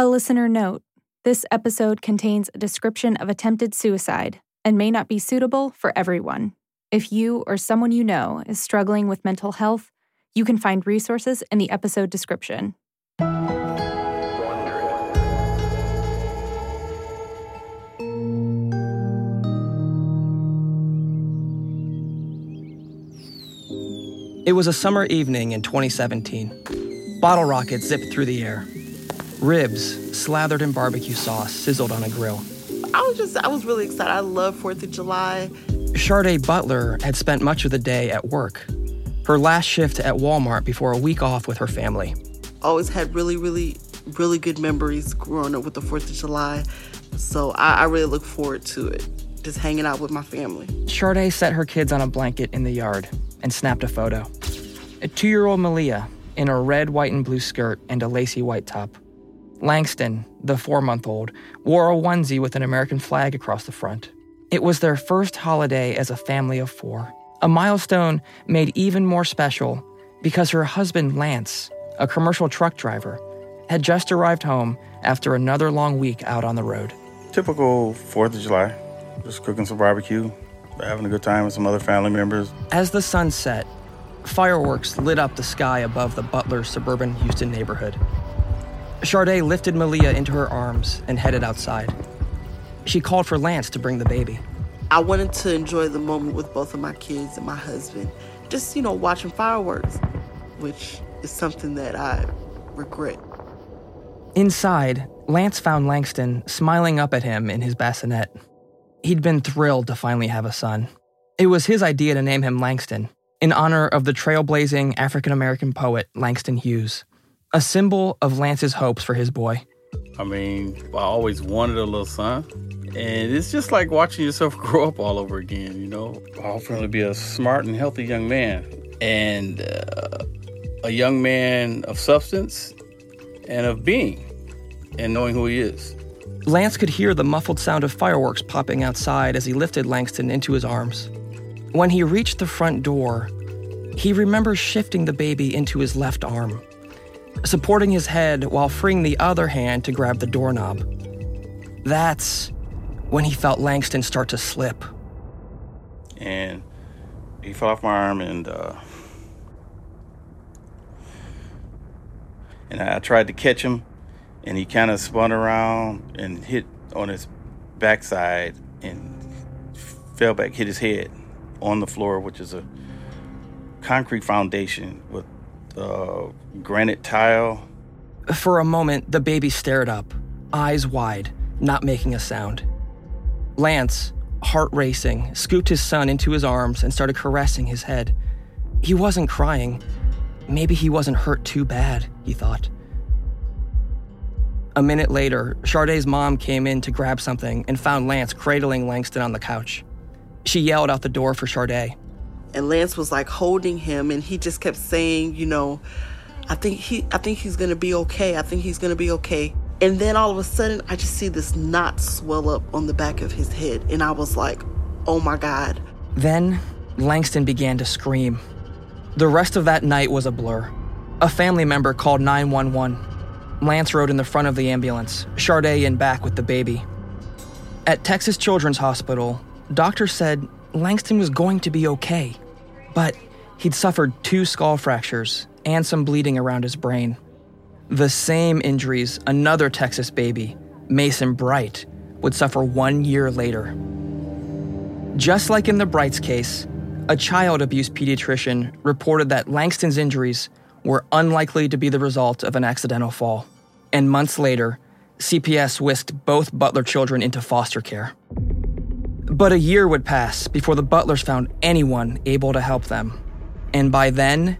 A listener note this episode contains a description of attempted suicide and may not be suitable for everyone. If you or someone you know is struggling with mental health, you can find resources in the episode description. It was a summer evening in 2017. Bottle rockets zipped through the air. Ribs, slathered in barbecue sauce, sizzled on a grill. I was just, I was really excited. I love 4th of July. Sharde Butler had spent much of the day at work. Her last shift at Walmart before a week off with her family. Always had really, really, really good memories growing up with the 4th of July. So I, I really look forward to it, just hanging out with my family. Sharde set her kids on a blanket in the yard and snapped a photo. A two year old Malia in a red, white, and blue skirt and a lacy white top. Langston, the four month old, wore a onesie with an American flag across the front. It was their first holiday as a family of four, a milestone made even more special because her husband, Lance, a commercial truck driver, had just arrived home after another long week out on the road. Typical 4th of July, just cooking some barbecue, having a good time with some other family members. As the sun set, fireworks lit up the sky above the Butler suburban Houston neighborhood. Sharde lifted Malia into her arms and headed outside. She called for Lance to bring the baby. I wanted to enjoy the moment with both of my kids and my husband. Just, you know, watching fireworks, which is something that I regret. Inside, Lance found Langston smiling up at him in his bassinet. He'd been thrilled to finally have a son. It was his idea to name him Langston, in honor of the trailblazing African American poet Langston Hughes, a symbol of Lance's hopes for his boy. I mean, I always wanted a little son. And it's just like watching yourself grow up all over again, you know. Hopefully, be a smart and healthy young man. And uh, a young man of substance and of being and knowing who he is. Lance could hear the muffled sound of fireworks popping outside as he lifted Langston into his arms. When he reached the front door, he remembers shifting the baby into his left arm, supporting his head while freeing the other hand to grab the doorknob. That's when he felt Langston start to slip. And he fell off my arm, and uh, and I tried to catch him, and he kind of spun around and hit on his backside and fell back, hit his head on the floor, which is a concrete foundation with uh, granite tile. For a moment, the baby stared up, eyes wide, not making a sound. Lance, heart racing, scooped his son into his arms and started caressing his head. He wasn't crying. Maybe he wasn't hurt too bad, he thought. A minute later, Sharde's mom came in to grab something and found Lance cradling Langston on the couch. She yelled out the door for Sharde. And Lance was like holding him and he just kept saying, you know, I think he I think he's gonna be okay. I think he's gonna be okay. And then all of a sudden I just see this knot swell up on the back of his head. And I was like, oh my God. Then Langston began to scream. The rest of that night was a blur. A family member called 911. Lance rode in the front of the ambulance, Sharde in back with the baby. At Texas Children's Hospital, doctors said Langston was going to be okay, but he'd suffered two skull fractures and some bleeding around his brain. The same injuries another Texas baby, Mason Bright, would suffer one year later. Just like in the Brights case, a child abuse pediatrician reported that Langston's injuries were unlikely to be the result of an accidental fall. And months later, CPS whisked both Butler children into foster care. But a year would pass before the Butlers found anyone able to help them. And by then,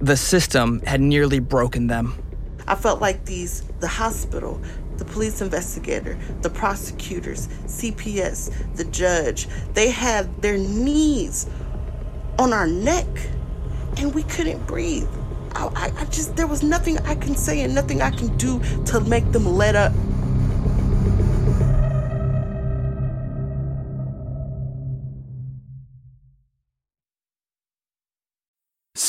the system had nearly broken them. I felt like these the hospital, the police investigator, the prosecutors, CPS, the judge, they had their knees on our neck and we couldn't breathe. I, I, just, there was nothing I can say and nothing I can do to make them let up.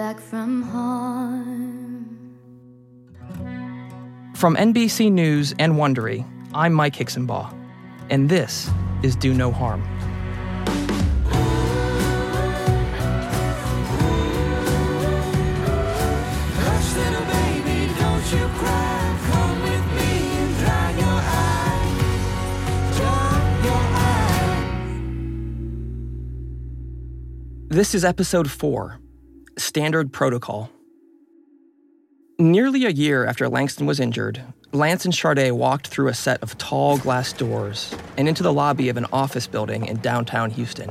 Back from harm. From NBC News and Wondery, I'm Mike Hixenbaugh, and this is Do No Harm. This is episode 4 Standard Protocol. Nearly a year after Langston was injured, Lance and Sharde walked through a set of tall glass doors and into the lobby of an office building in downtown Houston.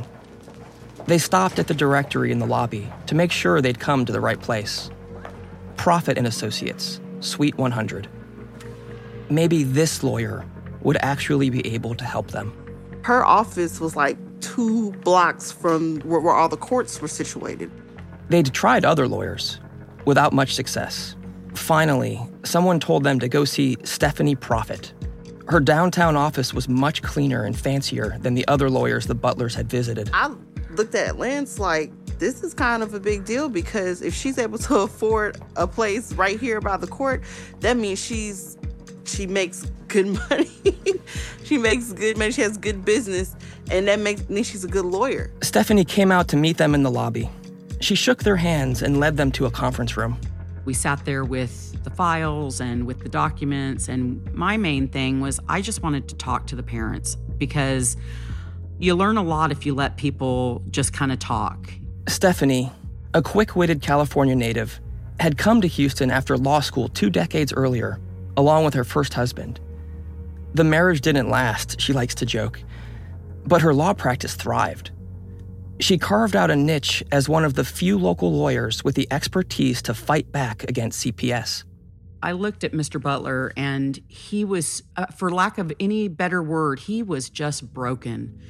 They stopped at the directory in the lobby to make sure they'd come to the right place. Profit and Associates, Suite 100. Maybe this lawyer would actually be able to help them. Her office was like two blocks from where all the courts were situated. They'd tried other lawyers without much success. Finally, someone told them to go see Stephanie Profit. Her downtown office was much cleaner and fancier than the other lawyers the Butlers had visited. I looked at Lance like, this is kind of a big deal because if she's able to afford a place right here by the court, that means she's she makes good money. she makes good money. She has good business, and that makes means she's a good lawyer. Stephanie came out to meet them in the lobby. She shook their hands and led them to a conference room. We sat there with the files and with the documents, and my main thing was I just wanted to talk to the parents because you learn a lot if you let people just kind of talk. Stephanie, a quick witted California native, had come to Houston after law school two decades earlier, along with her first husband. The marriage didn't last, she likes to joke, but her law practice thrived. She carved out a niche as one of the few local lawyers with the expertise to fight back against CPS. I looked at Mr. Butler and he was, uh, for lack of any better word, he was just broken.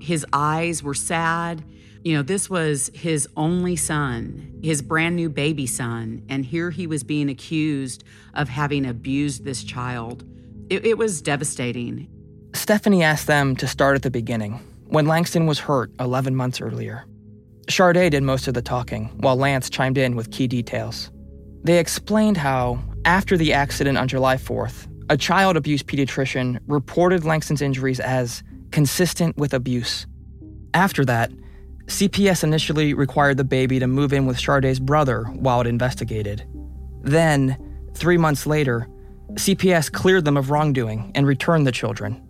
His eyes were sad. You know, this was his only son, his brand new baby son, and here he was being accused of having abused this child. It, it was devastating. Stephanie asked them to start at the beginning, when Langston was hurt 11 months earlier. Sharde did most of the talking, while Lance chimed in with key details. They explained how, after the accident on July 4th, a child abuse pediatrician reported Langston's injuries as consistent with abuse. After that, CPS initially required the baby to move in with Sharde's brother while it investigated. Then, three months later, CPS cleared them of wrongdoing and returned the children.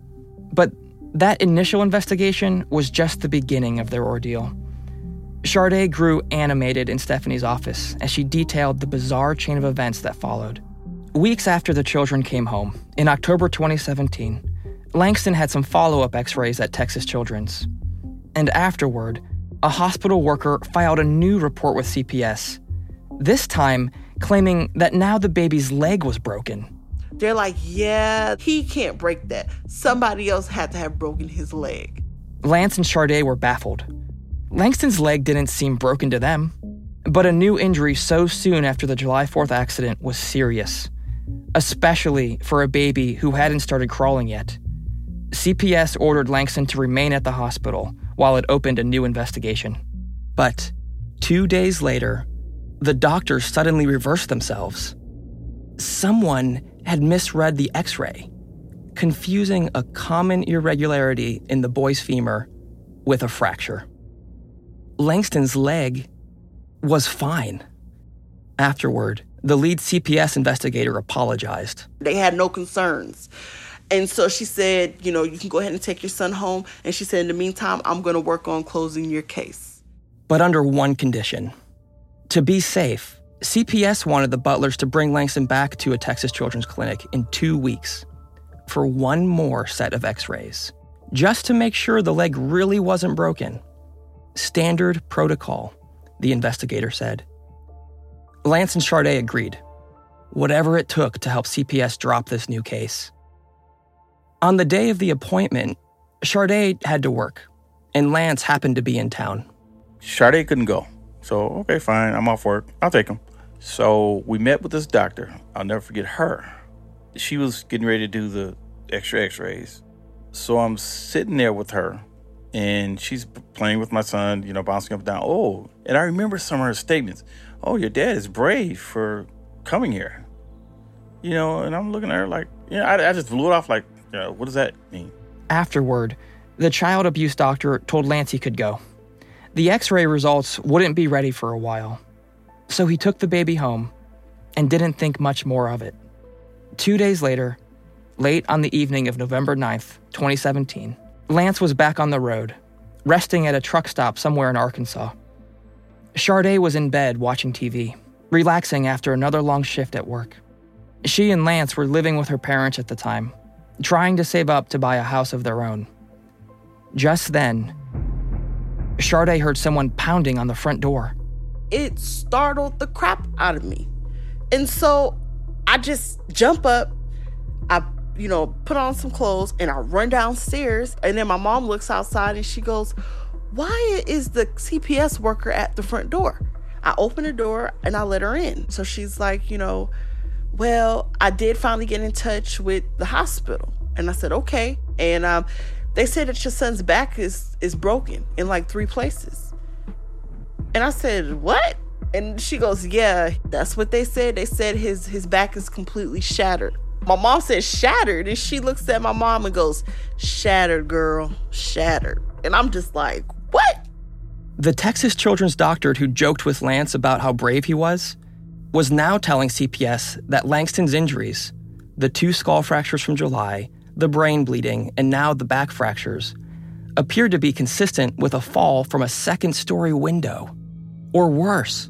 But that initial investigation was just the beginning of their ordeal. Sharde grew animated in Stephanie's office as she detailed the bizarre chain of events that followed. Weeks after the children came home, in October 2017, Langston had some follow up x rays at Texas Children's. And afterward, a hospital worker filed a new report with CPS, this time claiming that now the baby's leg was broken. They're like, yeah, he can't break that. Somebody else had to have broken his leg. Lance and Sharde were baffled. Langston's leg didn't seem broken to them, but a new injury so soon after the July 4th accident was serious, especially for a baby who hadn't started crawling yet. CPS ordered Langston to remain at the hospital while it opened a new investigation. But two days later, the doctors suddenly reversed themselves. Someone had misread the x ray, confusing a common irregularity in the boy's femur with a fracture. Langston's leg was fine. Afterward, the lead CPS investigator apologized. They had no concerns. And so she said, you know, you can go ahead and take your son home. And she said, in the meantime, I'm going to work on closing your case. But under one condition. To be safe, CPS wanted the butlers to bring Langston back to a Texas Children's Clinic in two weeks for one more set of x rays, just to make sure the leg really wasn't broken. Standard protocol, the investigator said. Lance and Sharde agreed. Whatever it took to help CPS drop this new case. On the day of the appointment, Sharde had to work, and Lance happened to be in town. Sharde couldn't go. So, okay, fine, I'm off work. I'll take him. So, we met with this doctor. I'll never forget her. She was getting ready to do the extra x rays. So, I'm sitting there with her, and she's playing with my son, you know, bouncing up and down. Oh, and I remember some of her statements. Oh, your dad is brave for coming here. You know, and I'm looking at her like, you know, I, I just blew it off like, you know, what does that mean? Afterward, the child abuse doctor told Lance he could go. The x ray results wouldn't be ready for a while. So he took the baby home and didn't think much more of it. Two days later, late on the evening of November 9th, 2017, Lance was back on the road, resting at a truck stop somewhere in Arkansas. Sharde was in bed watching TV, relaxing after another long shift at work. She and Lance were living with her parents at the time, trying to save up to buy a house of their own. Just then, Sharde heard someone pounding on the front door. It startled the crap out of me. And so I just jump up, I, you know, put on some clothes, and I run downstairs. And then my mom looks outside and she goes, why is the CPS worker at the front door? I open the door and I let her in. So she's like, you know, well, I did finally get in touch with the hospital. And I said, okay. And um, they said that your son's back is is broken in like three places. And I said, what? And she goes, yeah, that's what they said. They said his his back is completely shattered. My mom said shattered, and she looks at my mom and goes, shattered, girl, shattered. And I'm just like, what? The Texas children's doctor who joked with Lance about how brave he was was now telling CPS that Langston's injuries, the two skull fractures from July, the brain bleeding, and now the back fractures, appeared to be consistent with a fall from a second story window. Or worse.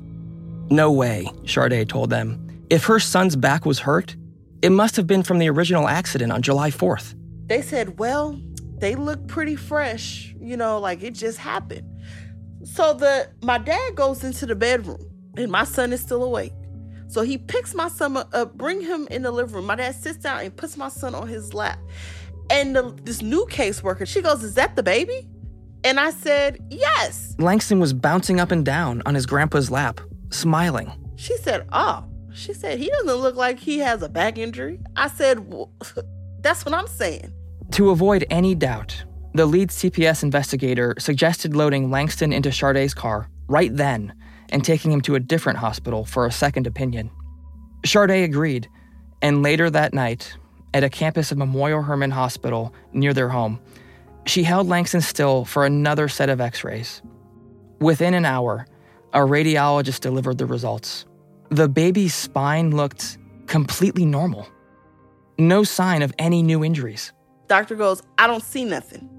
No way, Sharde told them. If her son's back was hurt, it must have been from the original accident on July 4th. They said, well, they look pretty fresh, you know, like it just happened. So the my dad goes into the bedroom and my son is still awake. So he picks my son up, uh, bring him in the living room. My dad sits down and puts my son on his lap. And the, this new caseworker, she goes, Is that the baby? And I said, Yes. Langston was bouncing up and down on his grandpa's lap, smiling. She said, Oh. She said, He doesn't look like he has a back injury. I said, well, That's what I'm saying. To avoid any doubt, the lead CPS investigator suggested loading Langston into Sharde's car right then and taking him to a different hospital for a second opinion. Sharde agreed, and later that night, at a campus of Memorial Hermann Hospital near their home, she held Langston still for another set of x rays. Within an hour, a radiologist delivered the results. The baby's spine looked completely normal. No sign of any new injuries. Doctor goes, I don't see nothing.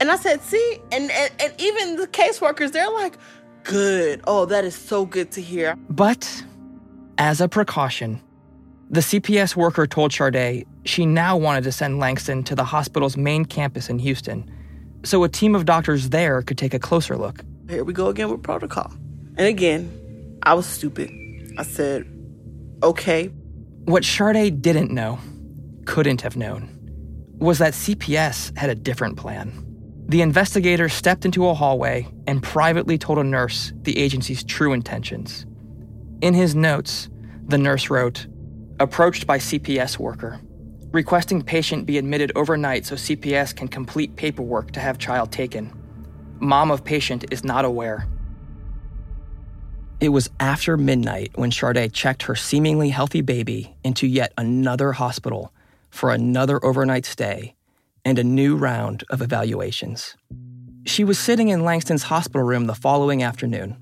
And I said, see? And, and, and even the caseworkers, they're like, good. Oh, that is so good to hear. But as a precaution, the CPS worker told Sharde she now wanted to send Langston to the hospital's main campus in Houston so a team of doctors there could take a closer look. Here we go again with protocol. And again, I was stupid. I said, okay. What Sharde didn't know, couldn't have known, was that CPS had a different plan. The investigator stepped into a hallway and privately told a nurse the agency's true intentions. In his notes, the nurse wrote, Approached by CPS worker. requesting patient be admitted overnight so CPS can complete paperwork to have child taken. Mom of patient is not aware. It was after midnight when Sharde checked her seemingly healthy baby into yet another hospital for another overnight stay and a new round of evaluations. She was sitting in Langston's hospital room the following afternoon,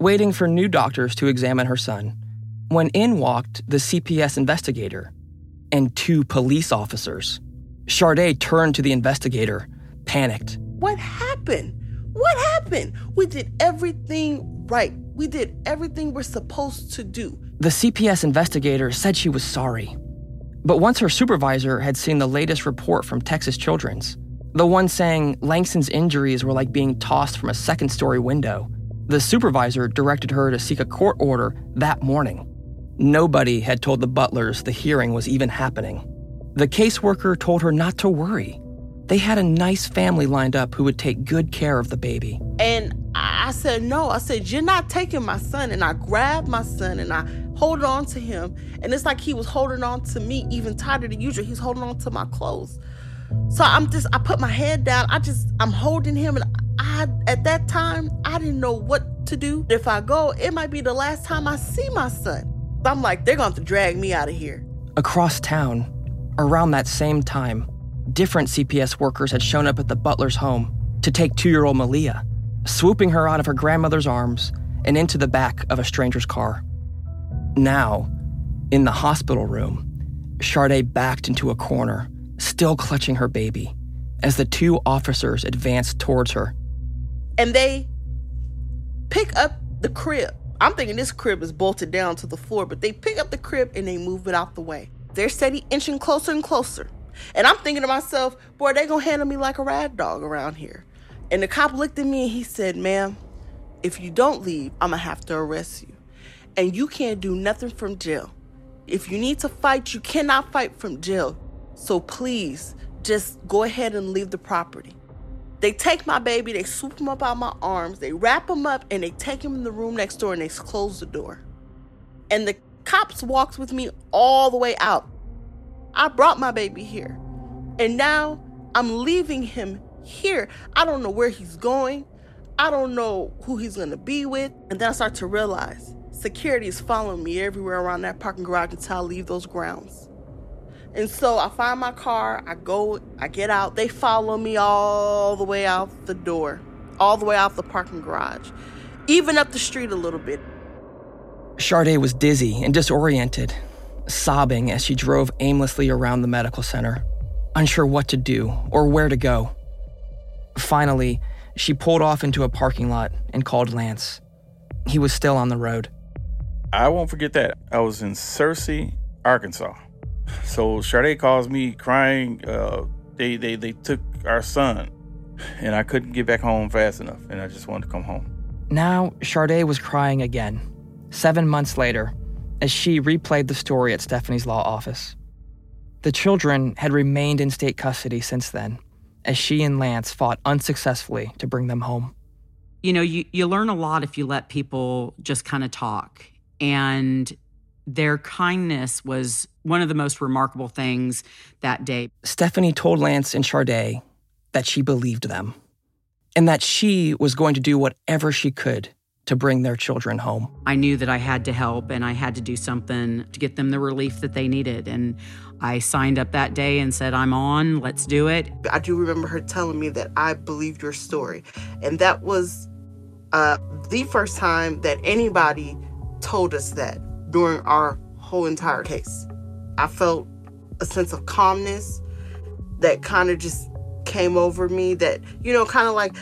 waiting for new doctors to examine her son, when in walked the CPS investigator and two police officers. Sharde turned to the investigator, panicked. What happened? What happened? We did everything right. We did everything we're supposed to do. The CPS investigator said she was sorry. But once her supervisor had seen the latest report from Texas Children's, the one saying Langston's injuries were like being tossed from a second story window, the supervisor directed her to seek a court order that morning. Nobody had told the butlers the hearing was even happening. The caseworker told her not to worry. They had a nice family lined up who would take good care of the baby. And I said, No. I said, You're not taking my son. And I grabbed my son and I hold on to him. And it's like he was holding on to me even tighter than usual. He's holding on to my clothes. So I'm just, I put my head down. I just, I'm holding him. And I, at that time, I didn't know what to do. If I go, it might be the last time I see my son. I'm like, they're going to drag me out of here. Across town, around that same time, different CPS workers had shown up at the butler's home to take two year old Malia, swooping her out of her grandmother's arms and into the back of a stranger's car. Now, in the hospital room, Sharde backed into a corner, still clutching her baby, as the two officers advanced towards her. And they pick up the crib. I'm thinking this crib is bolted down to the floor, but they pick up the crib and they move it out the way. They're steady inching closer and closer. And I'm thinking to myself, boy, they gonna handle me like a rad dog around here. And the cop looked at me and he said, ma'am, if you don't leave, I'm gonna have to arrest you. And you can't do nothing from jail. If you need to fight, you cannot fight from jail. So please, just go ahead and leave the property. They take my baby, they swoop him up out my arms, they wrap him up, and they take him in the room next door and they close the door. And the cops walked with me all the way out. I brought my baby here. And now I'm leaving him here. I don't know where he's going. I don't know who he's going to be with. And then I start to realize security is following me everywhere around that parking garage until I leave those grounds. And so I find my car, I go, I get out. They follow me all the way out the door, all the way out the parking garage, even up the street a little bit. Sharde was dizzy and disoriented, sobbing as she drove aimlessly around the medical center, unsure what to do or where to go. Finally, she pulled off into a parking lot and called Lance. He was still on the road. I won't forget that. I was in Searcy, Arkansas. So Sharde calls me crying. Uh, they, they, they took our son, and I couldn't get back home fast enough, and I just wanted to come home. Now, Sharde was crying again, seven months later, as she replayed the story at Stephanie's law office. The children had remained in state custody since then, as she and Lance fought unsuccessfully to bring them home. You know, you, you learn a lot if you let people just kind of talk. And their kindness was one of the most remarkable things that day. Stephanie told Lance and Sharde that she believed them and that she was going to do whatever she could to bring their children home. I knew that I had to help and I had to do something to get them the relief that they needed. And I signed up that day and said, I'm on, let's do it. I do remember her telling me that I believed your story. And that was uh, the first time that anybody told us that during our whole entire case. I felt a sense of calmness that kind of just came over me that, you know, kind of like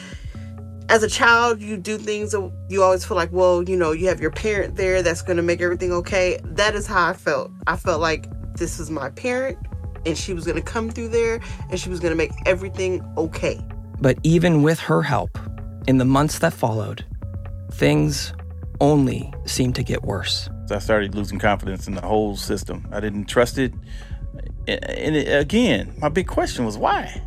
as a child, you do things you always feel like, well, you know, you have your parent there that's going to make everything okay. That is how I felt. I felt like this was my parent and she was going to come through there and she was going to make everything okay. But even with her help, in the months that followed, things only seemed to get worse. I started losing confidence in the whole system. I didn't trust it. And it, again, my big question was why?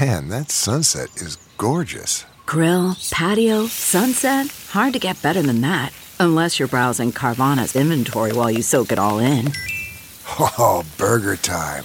Man, that sunset is gorgeous. Grill, patio, sunset. Hard to get better than that. Unless you're browsing Carvana's inventory while you soak it all in. Oh, burger time.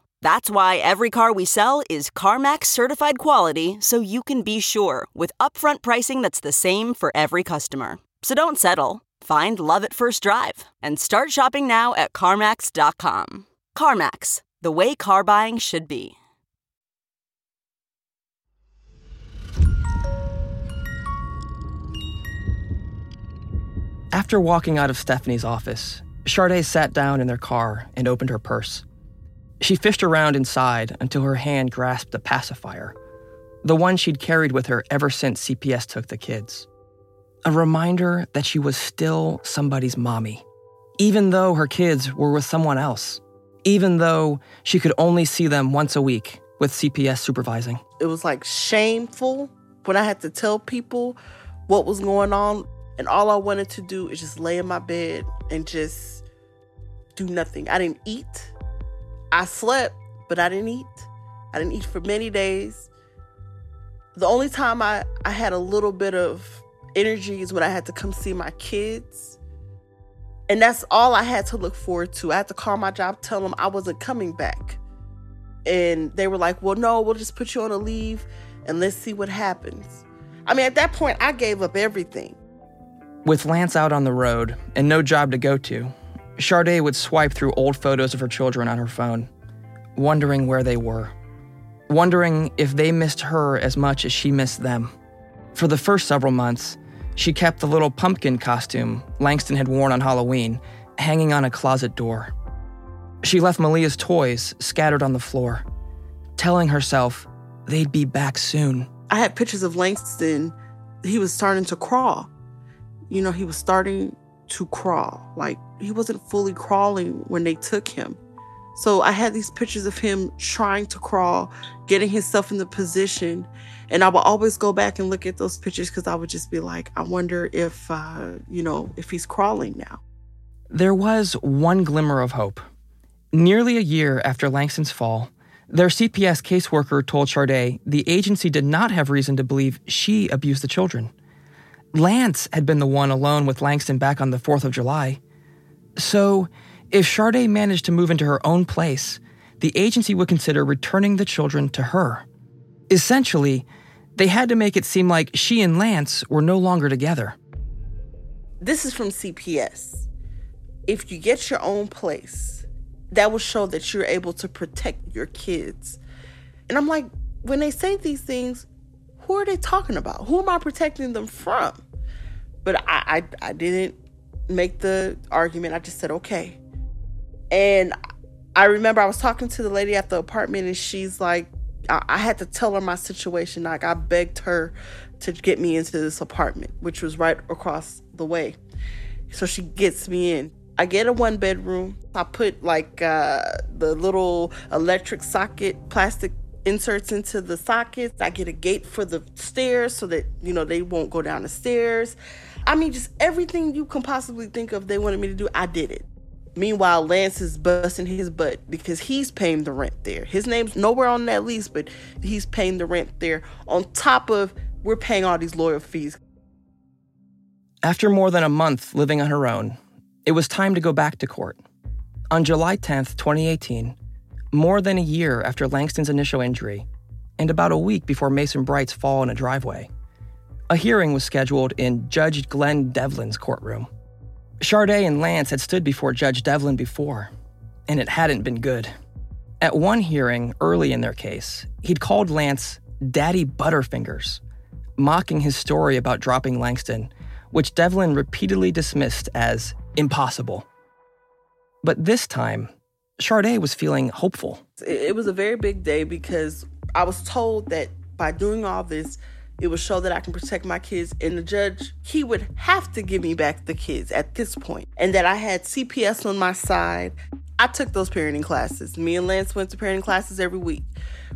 That's why every car we sell is CarMax certified quality so you can be sure with upfront pricing that's the same for every customer. So don't settle. Find love at first drive and start shopping now at CarMax.com. CarMax, the way car buying should be. After walking out of Stephanie's office, Sharde sat down in their car and opened her purse. She fished around inside until her hand grasped a pacifier, the one she'd carried with her ever since CPS took the kids. A reminder that she was still somebody's mommy, even though her kids were with someone else, even though she could only see them once a week with CPS supervising. It was like shameful when I had to tell people what was going on. And all I wanted to do is just lay in my bed and just do nothing. I didn't eat. I slept, but I didn't eat. I didn't eat for many days. The only time I, I had a little bit of energy is when I had to come see my kids. And that's all I had to look forward to. I had to call my job, tell them I wasn't coming back. And they were like, well, no, we'll just put you on a leave and let's see what happens. I mean, at that point, I gave up everything. With Lance out on the road and no job to go to, Sharde would swipe through old photos of her children on her phone, wondering where they were, wondering if they missed her as much as she missed them. For the first several months, she kept the little pumpkin costume Langston had worn on Halloween hanging on a closet door. She left Malia's toys scattered on the floor, telling herself they'd be back soon. I had pictures of Langston. He was starting to crawl. You know, he was starting to crawl. Like he wasn't fully crawling when they took him. So I had these pictures of him trying to crawl, getting himself in the position. And I would always go back and look at those pictures because I would just be like, I wonder if, uh, you know, if he's crawling now. There was one glimmer of hope. Nearly a year after Langston's fall, their CPS caseworker told Sharde the agency did not have reason to believe she abused the children. Lance had been the one alone with Langston back on the 4th of July. So, if Sharde managed to move into her own place, the agency would consider returning the children to her. Essentially, they had to make it seem like she and Lance were no longer together. This is from CPS. If you get your own place, that will show that you're able to protect your kids. And I'm like, when they say these things, who are they talking about? Who am I protecting them from? But I, I, I didn't make the argument. I just said, okay. And I remember I was talking to the lady at the apartment, and she's like, I, I had to tell her my situation. Like, I begged her to get me into this apartment, which was right across the way. So she gets me in. I get a one bedroom. I put like uh, the little electric socket plastic inserts into the sockets. I get a gate for the stairs so that, you know, they won't go down the stairs. I mean, just everything you can possibly think of they wanted me to do, I did it. Meanwhile, Lance is busting his butt because he's paying the rent there. His name's nowhere on that lease, but he's paying the rent there on top of we're paying all these lawyer fees. After more than a month living on her own, it was time to go back to court. On July 10th, 2018, more than a year after Langston's initial injury, and about a week before Mason Bright's fall in a driveway, a hearing was scheduled in Judge Glenn Devlin's courtroom. Sharde and Lance had stood before Judge Devlin before, and it hadn't been good. At one hearing early in their case, he'd called Lance Daddy Butterfingers, mocking his story about dropping Langston, which Devlin repeatedly dismissed as impossible. But this time, Sharde was feeling hopeful. It was a very big day because I was told that by doing all this, It would show that I can protect my kids. And the judge, he would have to give me back the kids at this. And that I had CPS on my side. I took those parenting classes. Me and Lance went to parenting classes every week.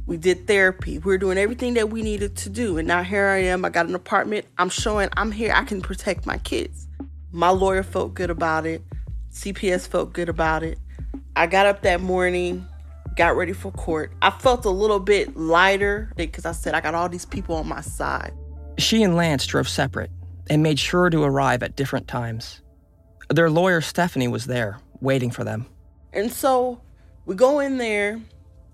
We did therapy. We were doing everything that we needed to do. And now here I am. I got an apartment. I'm showing I'm here. I can protect my kids. My lawyer felt good about it. CPS felt good about it. I got up that morning, got ready for court. I felt a little bit lighter because I said I got all these people on my side. She and Lance drove separate and made sure to arrive at different times. Their lawyer, Stephanie, was there, waiting for them. And so we go in there,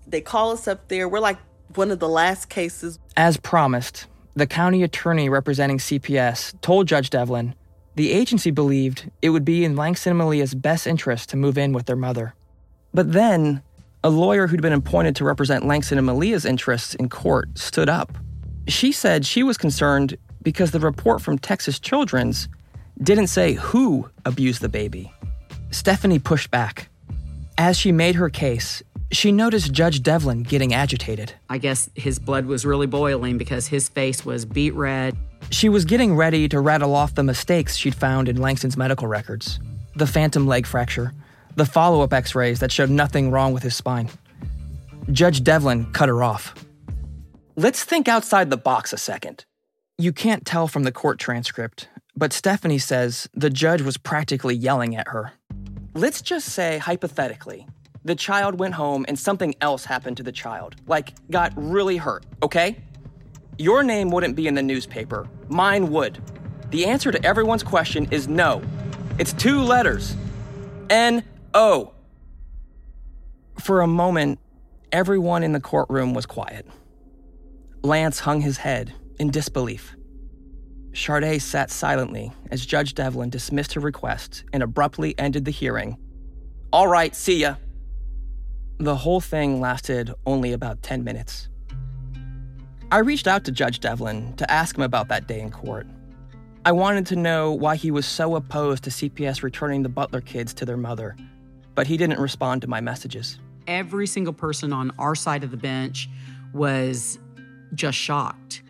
they call us up there. We're like one of the last cases. As promised, the county attorney representing CPS told Judge Devlin the agency believed it would be in Langston Malia's best interest to move in with their mother. But then, a lawyer who'd been appointed to represent Langston and Malia's interests in court stood up. She said she was concerned because the report from Texas Children's didn't say who abused the baby. Stephanie pushed back. As she made her case, she noticed Judge Devlin getting agitated. I guess his blood was really boiling because his face was beet red. She was getting ready to rattle off the mistakes she'd found in Langston's medical records the phantom leg fracture, the follow up x rays that showed nothing wrong with his spine. Judge Devlin cut her off. Let's think outside the box a second. You can't tell from the court transcript, but Stephanie says the judge was practically yelling at her. Let's just say, hypothetically, the child went home and something else happened to the child, like got really hurt, okay? Your name wouldn't be in the newspaper. Mine would. The answer to everyone's question is no. It's two letters N O. For a moment, everyone in the courtroom was quiet. Lance hung his head in disbelief. Sharde sat silently as Judge Devlin dismissed her request and abruptly ended the hearing. All right, see ya. The whole thing lasted only about 10 minutes. I reached out to Judge Devlin to ask him about that day in court. I wanted to know why he was so opposed to CPS returning the Butler kids to their mother, but he didn't respond to my messages. Every single person on our side of the bench was just shocked.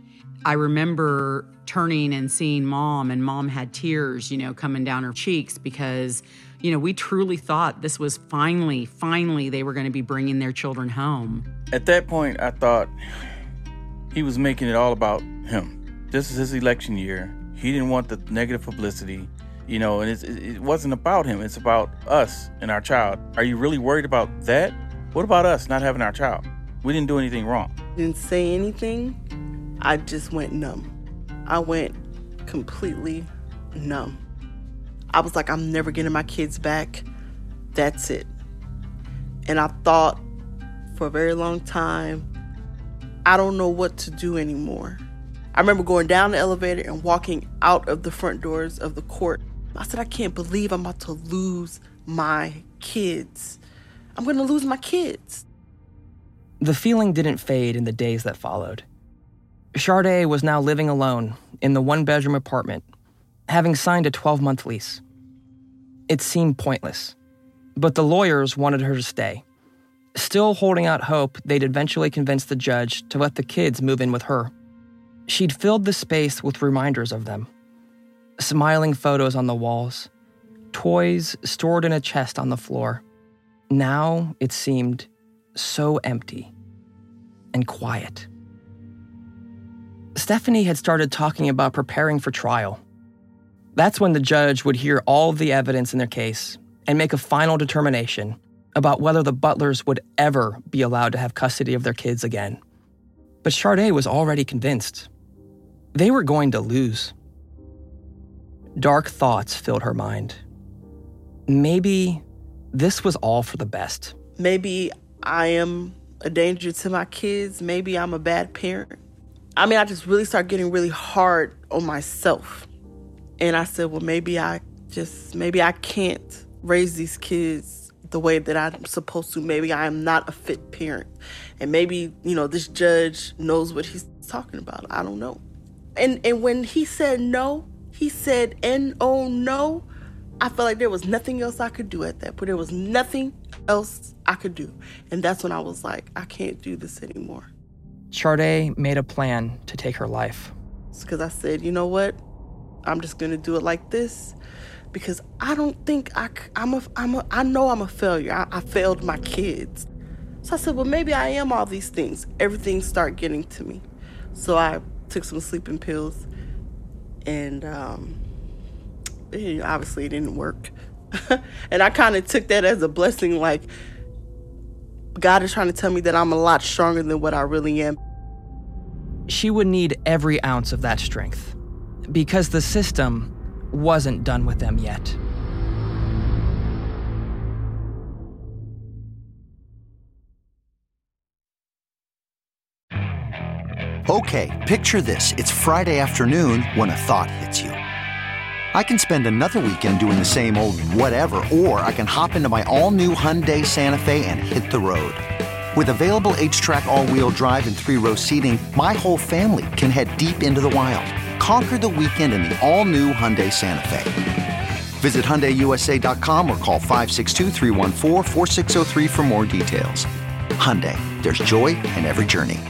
I remember turning and seeing mom, and mom had tears, you know, coming down her cheeks because, you know, we truly thought this was finally, finally, they were going to be bringing their children home. At that point, I thought he was making it all about him. This is his election year. He didn't want the negative publicity, you know, and it wasn't about him. It's about us and our child. Are you really worried about that? What about us not having our child? We didn't do anything wrong. Didn't say anything. I just went numb. I went completely numb. I was like, I'm never getting my kids back. That's it. And I thought for a very long time, I don't know what to do anymore. I remember going down the elevator and walking out of the front doors of the court. I said, I can't believe I'm about to lose my kids. I'm going to lose my kids. The feeling didn't fade in the days that followed. Sharde was now living alone in the one bedroom apartment, having signed a 12 month lease. It seemed pointless, but the lawyers wanted her to stay, still holding out hope they'd eventually convince the judge to let the kids move in with her. She'd filled the space with reminders of them smiling photos on the walls, toys stored in a chest on the floor. Now it seemed so empty and quiet. Stephanie had started talking about preparing for trial. That's when the judge would hear all the evidence in their case and make a final determination about whether the butlers would ever be allowed to have custody of their kids again. But Sharde was already convinced. They were going to lose. Dark thoughts filled her mind. Maybe this was all for the best. Maybe I am a danger to my kids. Maybe I'm a bad parent. I mean, I just really start getting really hard on myself. And I said, well, maybe I just, maybe I can't raise these kids the way that I'm supposed to. Maybe I am not a fit parent. And maybe, you know, this judge knows what he's talking about. I don't know. And and when he said no, he said N O no, I felt like there was nothing else I could do at that point. There was nothing else I could do. And that's when I was like, I can't do this anymore. Sharde made a plan to take her life. because I said, you know what? I'm just gonna do it like this because I don't think I, I'm a, I'm a, I know I'm a failure. I, I failed my kids. So I said, well, maybe I am all these things. Everything started getting to me. So I took some sleeping pills and um, it, obviously it didn't work. and I kind of took that as a blessing, like God is trying to tell me that I'm a lot stronger than what I really am. She would need every ounce of that strength because the system wasn't done with them yet. Okay, picture this. It's Friday afternoon when a thought hits you. I can spend another weekend doing the same old whatever, or I can hop into my all new Hyundai Santa Fe and hit the road. With available HTRAC, all wheel drive, and three row seating, my whole family can head deep into the wild. Conquer the weekend in the all new Hyundai Santa Fe. Visit HyundaiUSA.com or call 562 for more details. Hyundai, there's joy in every journey.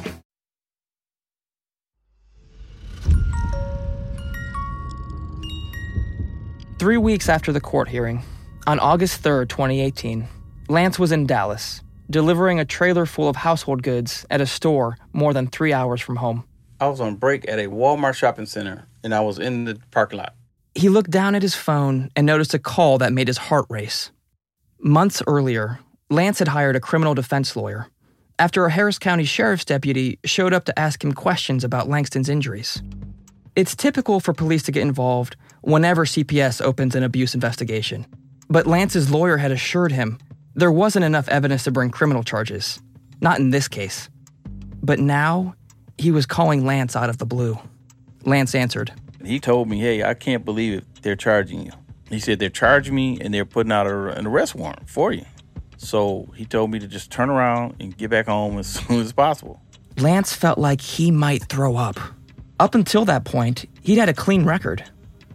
Three weeks after the court hearing, on August 3rd, 2018, Lance was in Dallas, delivering a trailer full of household goods at a store more than three hours from home. I was on break at a Walmart shopping center and I was in the parking lot. He looked down at his phone and noticed a call that made his heart race. Months earlier, Lance had hired a criminal defense lawyer after a Harris County sheriff's deputy showed up to ask him questions about Langston's injuries. It's typical for police to get involved whenever CPS opens an abuse investigation. But Lance's lawyer had assured him there wasn't enough evidence to bring criminal charges. Not in this case. But now, he was calling Lance out of the blue. Lance answered. He told me, hey, I can't believe it. They're charging you. He said, they're charging me and they're putting out a, an arrest warrant for you. So he told me to just turn around and get back home as soon as possible. Lance felt like he might throw up. Up until that point, he'd had a clean record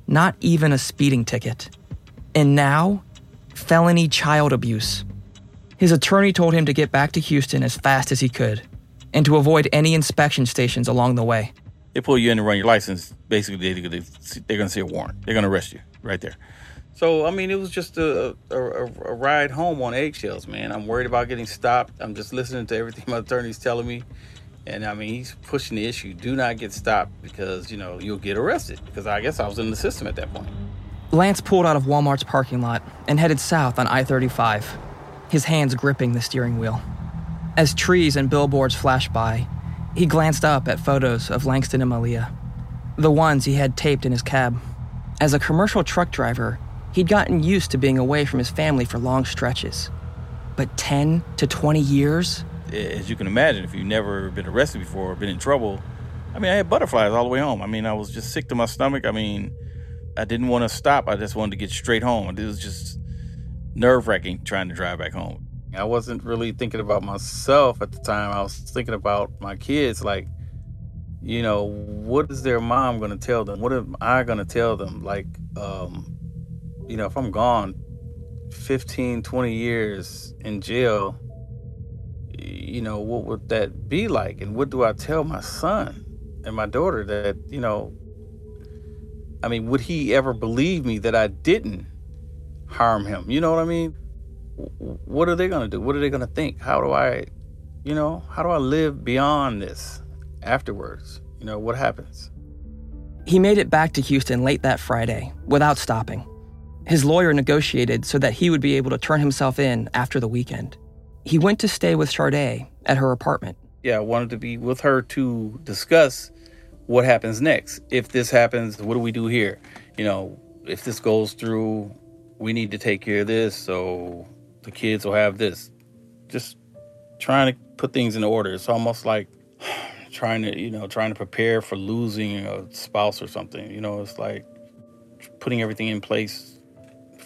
not even a speeding ticket. And now, felony child abuse. His attorney told him to get back to Houston as fast as he could and to avoid any inspection stations along the way. They pull you in to run your license. Basically, they're going to see a warrant. They're going to arrest you right there. So, I mean, it was just a, a, a, ride home on eggshells, man. I'm worried about getting stopped. I'm just listening to everything my attorney's telling me. And I mean, he's pushing the issue. Do not get stopped because, you know, you'll get arrested. Because I guess I was in the system at that point. Lance pulled out of Walmart's parking lot and headed south on I 35, his hands gripping the steering wheel. As trees and billboards flashed by, he glanced up at photos of Langston and Malia, the ones he had taped in his cab. As a commercial truck driver, he'd gotten used to being away from his family for long stretches. But 10 to 20 years? as you can imagine, if you've never been arrested before or been in trouble, I mean, I had butterflies all the way home. I mean, I was just sick to my stomach. I mean, I didn't want to stop. I just wanted to get straight home. It was just nerve wracking trying to drive back home. I wasn't really thinking about myself at the time. I was thinking about my kids. Like, you know, what is their mom going to tell them? What am I going to tell them? Like, um, you know, if I'm gone 15, 20 years in jail, you know, what would that be like? And what do I tell my son and my daughter that, you know, I mean, would he ever believe me that I didn't harm him? You know what I mean? What are they going to do? What are they going to think? How do I, you know, how do I live beyond this afterwards? You know, what happens? He made it back to Houston late that Friday without stopping. His lawyer negotiated so that he would be able to turn himself in after the weekend he went to stay with Sharde at her apartment. Yeah, I wanted to be with her to discuss what happens next. If this happens, what do we do here? You know, if this goes through, we need to take care of this so the kids will have this. Just trying to put things in order. It's almost like trying to, you know, trying to prepare for losing a spouse or something. You know, it's like putting everything in place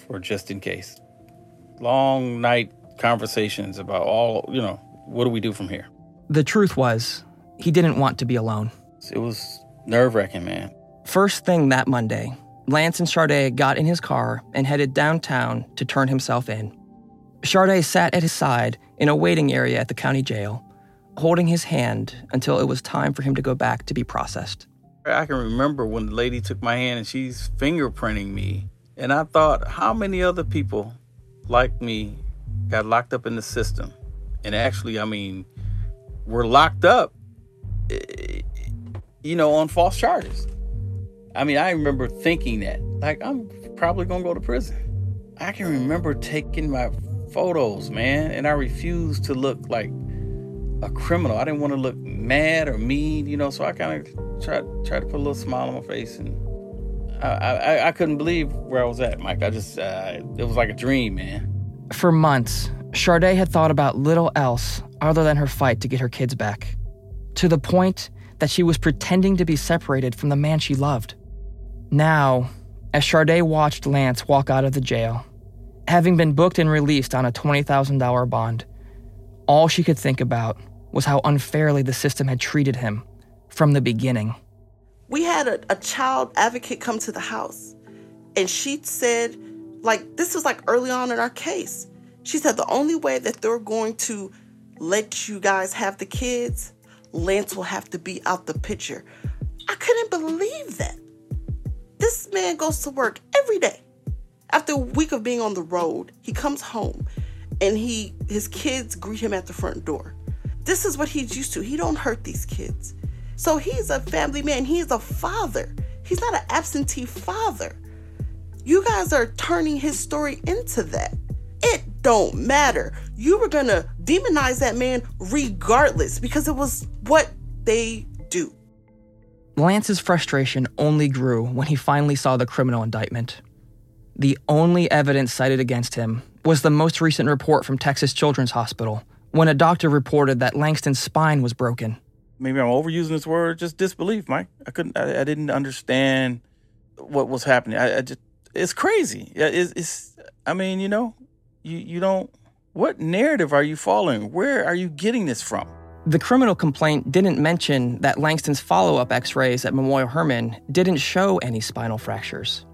for just in case. Long night conversations about all, you know, what do we do from here? The truth was, he didn't want to be alone. It was nerve wracking, man. First thing that Monday, Lance and Sharde got in his car and headed downtown to turn himself in. Sharde sat at his side in a waiting area at the county jail, holding his hand until it was time for him to go back to be processed. I can remember when the lady took my hand and she's fingerprinting me. And I thought, how many other people like me got locked up in the system? And actually, I mean, were locked up, eh, you know, on false charges. I mean, I remember thinking that, like, I'm probably gonna go to prison. I can remember taking my photos, man, and I refused to look like a criminal. I didn't want to look mad or mean, you know. So I kind of tried tried to put a little smile on my face, and I I, I couldn't believe where I was at, Mike. I just uh, it was like a dream, man. For months, Sharde had thought about little else other than her fight to get her kids back, to the point that she was pretending to be separated from the man she loved. Now, as Sharde watched Lance walk out of the jail, having been booked and released on a $20,000 bond, all she could think about was how unfairly the system had treated him from the beginning. We had a, a child advocate come to the house, and she said, like, this was like early on in our case. She said the only way that they're going to let you guys have the kids, Lance will have to be out the picture. I couldn't believe that. This man goes to work every day. After a week of being on the road, he comes home and he his kids greet him at the front door. This is what he's used to. He don't hurt these kids. So he's a family man. He's a father. He's not an absentee father. You guys are turning his story into that. It don't matter. You were going to demonize that man regardless because it was what they do. Lance's frustration only grew when he finally saw the criminal indictment. The only evidence cited against him was the most recent report from Texas Children's Hospital when a doctor reported that Langston's spine was broken. Maybe I'm overusing this word, just disbelief, Mike. I couldn't, I, I didn't understand what was happening. I, I just, it's crazy. It's, it's, I mean, you know, you, you don't, what narrative are you following? Where are you getting this from? The criminal complaint didn't mention that Langston's follow up x rays at Memorial Hermann didn't show any spinal fractures.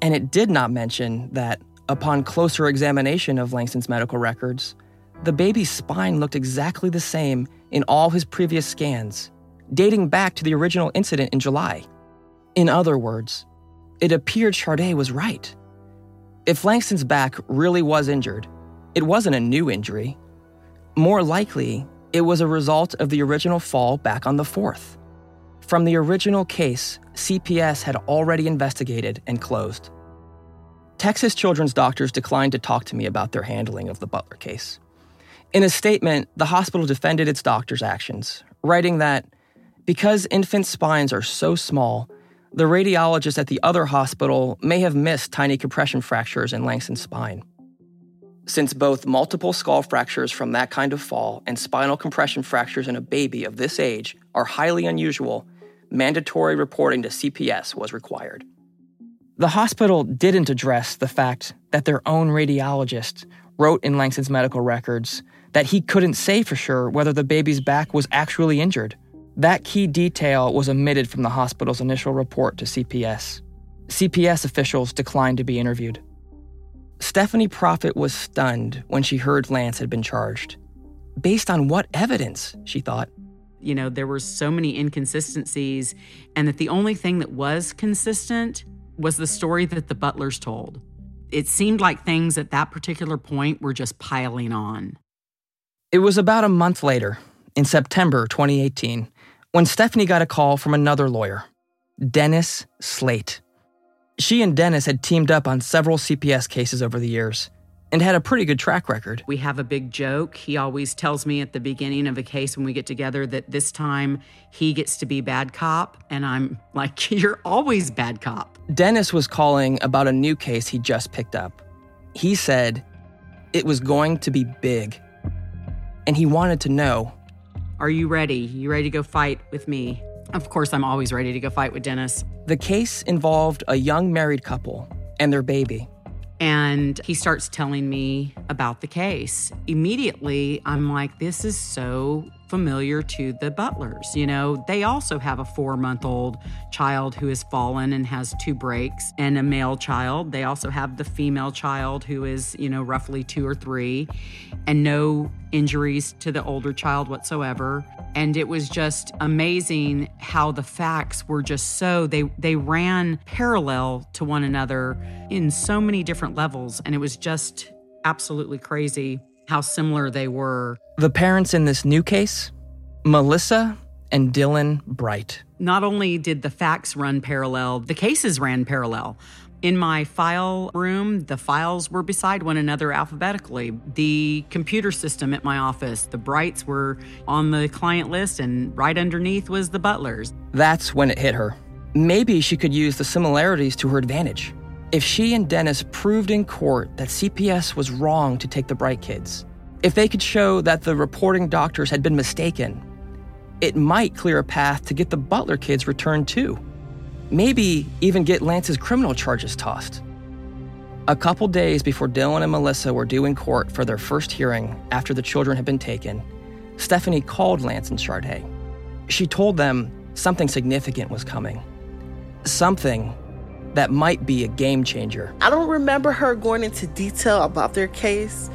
And it did not mention that, upon closer examination of Langston's medical records, the baby's spine looked exactly the same in all his previous scans, dating back to the original incident in July. In other words, it appeared Sharde was right. If Langston's back really was injured, it wasn't a new injury. More likely, it was a result of the original fall back on the 4th. From the original case, CPS had already investigated and closed. Texas children's doctors declined to talk to me about their handling of the Butler case. In a statement, the hospital defended its doctors' actions, writing that because infant spines are so small, the radiologist at the other hospital may have missed tiny compression fractures in Langston's spine. Since both multiple skull fractures from that kind of fall and spinal compression fractures in a baby of this age are highly unusual, mandatory reporting to CPS was required. The hospital didn't address the fact that their own radiologist wrote in Langston's medical records that he couldn't say for sure whether the baby's back was actually injured. That key detail was omitted from the hospital's initial report to CPS. CPS officials declined to be interviewed. Stephanie Prophet was stunned when she heard Lance had been charged. Based on what evidence, she thought. You know, there were so many inconsistencies, and that the only thing that was consistent was the story that the butlers told. It seemed like things at that particular point were just piling on. It was about a month later, in September 2018, when Stephanie got a call from another lawyer, Dennis Slate. She and Dennis had teamed up on several CPS cases over the years and had a pretty good track record. We have a big joke. He always tells me at the beginning of a case when we get together that this time he gets to be bad cop. And I'm like, you're always bad cop. Dennis was calling about a new case he just picked up. He said it was going to be big and he wanted to know Are you ready? You ready to go fight with me? Of course, I'm always ready to go fight with Dennis. The case involved a young married couple and their baby. And he starts telling me about the case. Immediately, I'm like, this is so familiar to the butlers. You know, they also have a four month old child who has fallen and has two breaks, and a male child. They also have the female child who is, you know, roughly two or three, and no injuries to the older child whatsoever. And it was just amazing how the facts were just so they they ran parallel to one another in so many different levels and it was just absolutely crazy how similar they were. The parents in this new case, Melissa and Dylan Bright. Not only did the facts run parallel, the cases ran parallel. In my file room, the files were beside one another alphabetically. The computer system at my office, the Brights were on the client list, and right underneath was the Butlers. That's when it hit her. Maybe she could use the similarities to her advantage. If she and Dennis proved in court that CPS was wrong to take the Bright kids, if they could show that the reporting doctors had been mistaken, it might clear a path to get the Butler kids returned too. Maybe even get Lance's criminal charges tossed. A couple days before Dylan and Melissa were due in court for their first hearing after the children had been taken, Stephanie called Lance and Sharde. She told them something significant was coming. Something that might be a game changer. I don't remember her going into detail about their case,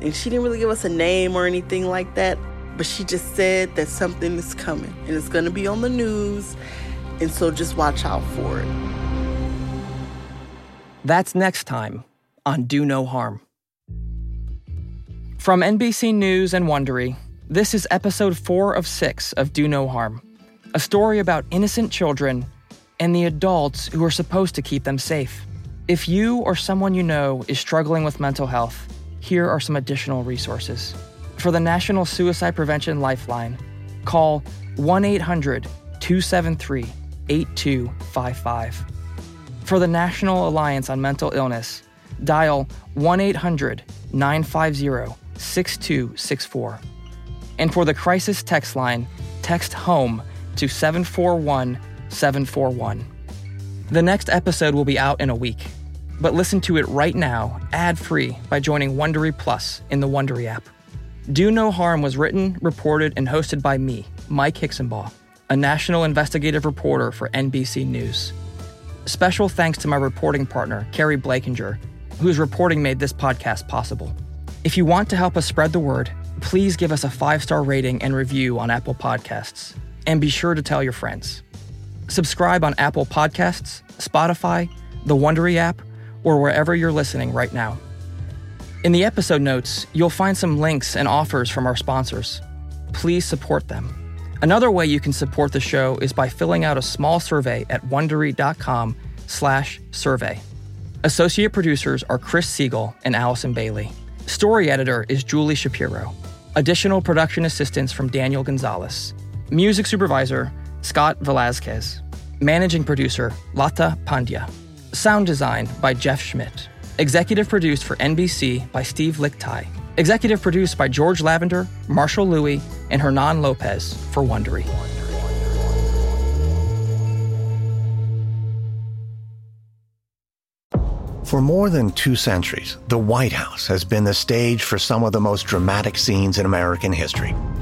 and she didn't really give us a name or anything like that, but she just said that something is coming and it's going to be on the news and so just watch out for it. That's next time on Do No Harm. From NBC News and Wondery, this is episode four of six of Do No Harm, a story about innocent children and the adults who are supposed to keep them safe. If you or someone you know is struggling with mental health, here are some additional resources. For the National Suicide Prevention Lifeline, call 1 800 273 8255. For the National Alliance on Mental Illness, dial 1 800 950 6264. And for the crisis text line, text HOME to 741 741. The next episode will be out in a week, but listen to it right now, ad free, by joining Wondery Plus in the Wondery app. Do No Harm was written, reported, and hosted by me, Mike Hixenbaugh a national investigative reporter for NBC News. Special thanks to my reporting partner, Keri Blakinger, whose reporting made this podcast possible. If you want to help us spread the word, please give us a five star rating and review on Apple Podcasts, and be sure to tell your friends. Subscribe on Apple Podcasts, Spotify, the Wondery app, or wherever you're listening right now. In the episode notes, you'll find some links and offers from our sponsors. Please support them. Another way you can support the show is by filling out a small survey at wondery.com/survey. Associate producers are Chris Siegel and Allison Bailey. Story editor is Julie Shapiro. Additional production assistance from Daniel Gonzalez. Music supervisor Scott Velazquez. Managing producer Lata Pandya. Sound design by Jeff Schmidt. Executive produced for NBC by Steve Lickteig. Executive produced by George Lavender, Marshall Lewy, and Hernan Lopez for Wondery. For more than two centuries, the White House has been the stage for some of the most dramatic scenes in American history.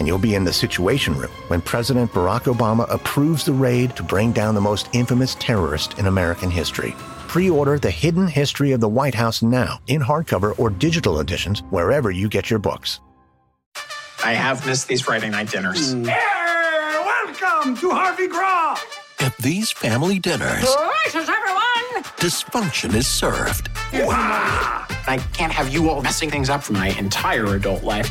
and you'll be in the Situation Room when President Barack Obama approves the raid to bring down the most infamous terrorist in American history. Pre order The Hidden History of the White House now in hardcover or digital editions wherever you get your books. I have missed these Friday night dinners. Mm. Hey, welcome to Harvey Graw. At these family dinners, Gracious, everyone! dysfunction is served. Wow. I can't have you all messing things up for my entire adult life.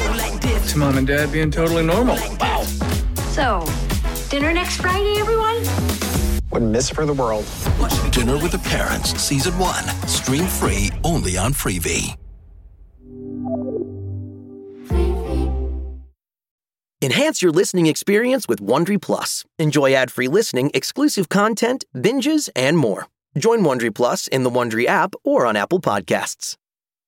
It's mom and dad being totally normal. Wow. So, dinner next Friday, everyone? Wouldn't miss for the world. Dinner with the Parents, Season 1. Stream free only on Freevee. Enhance your listening experience with Wondery Plus. Enjoy ad-free listening, exclusive content, binges, and more. Join Wondery Plus in the Wondery app or on Apple Podcasts.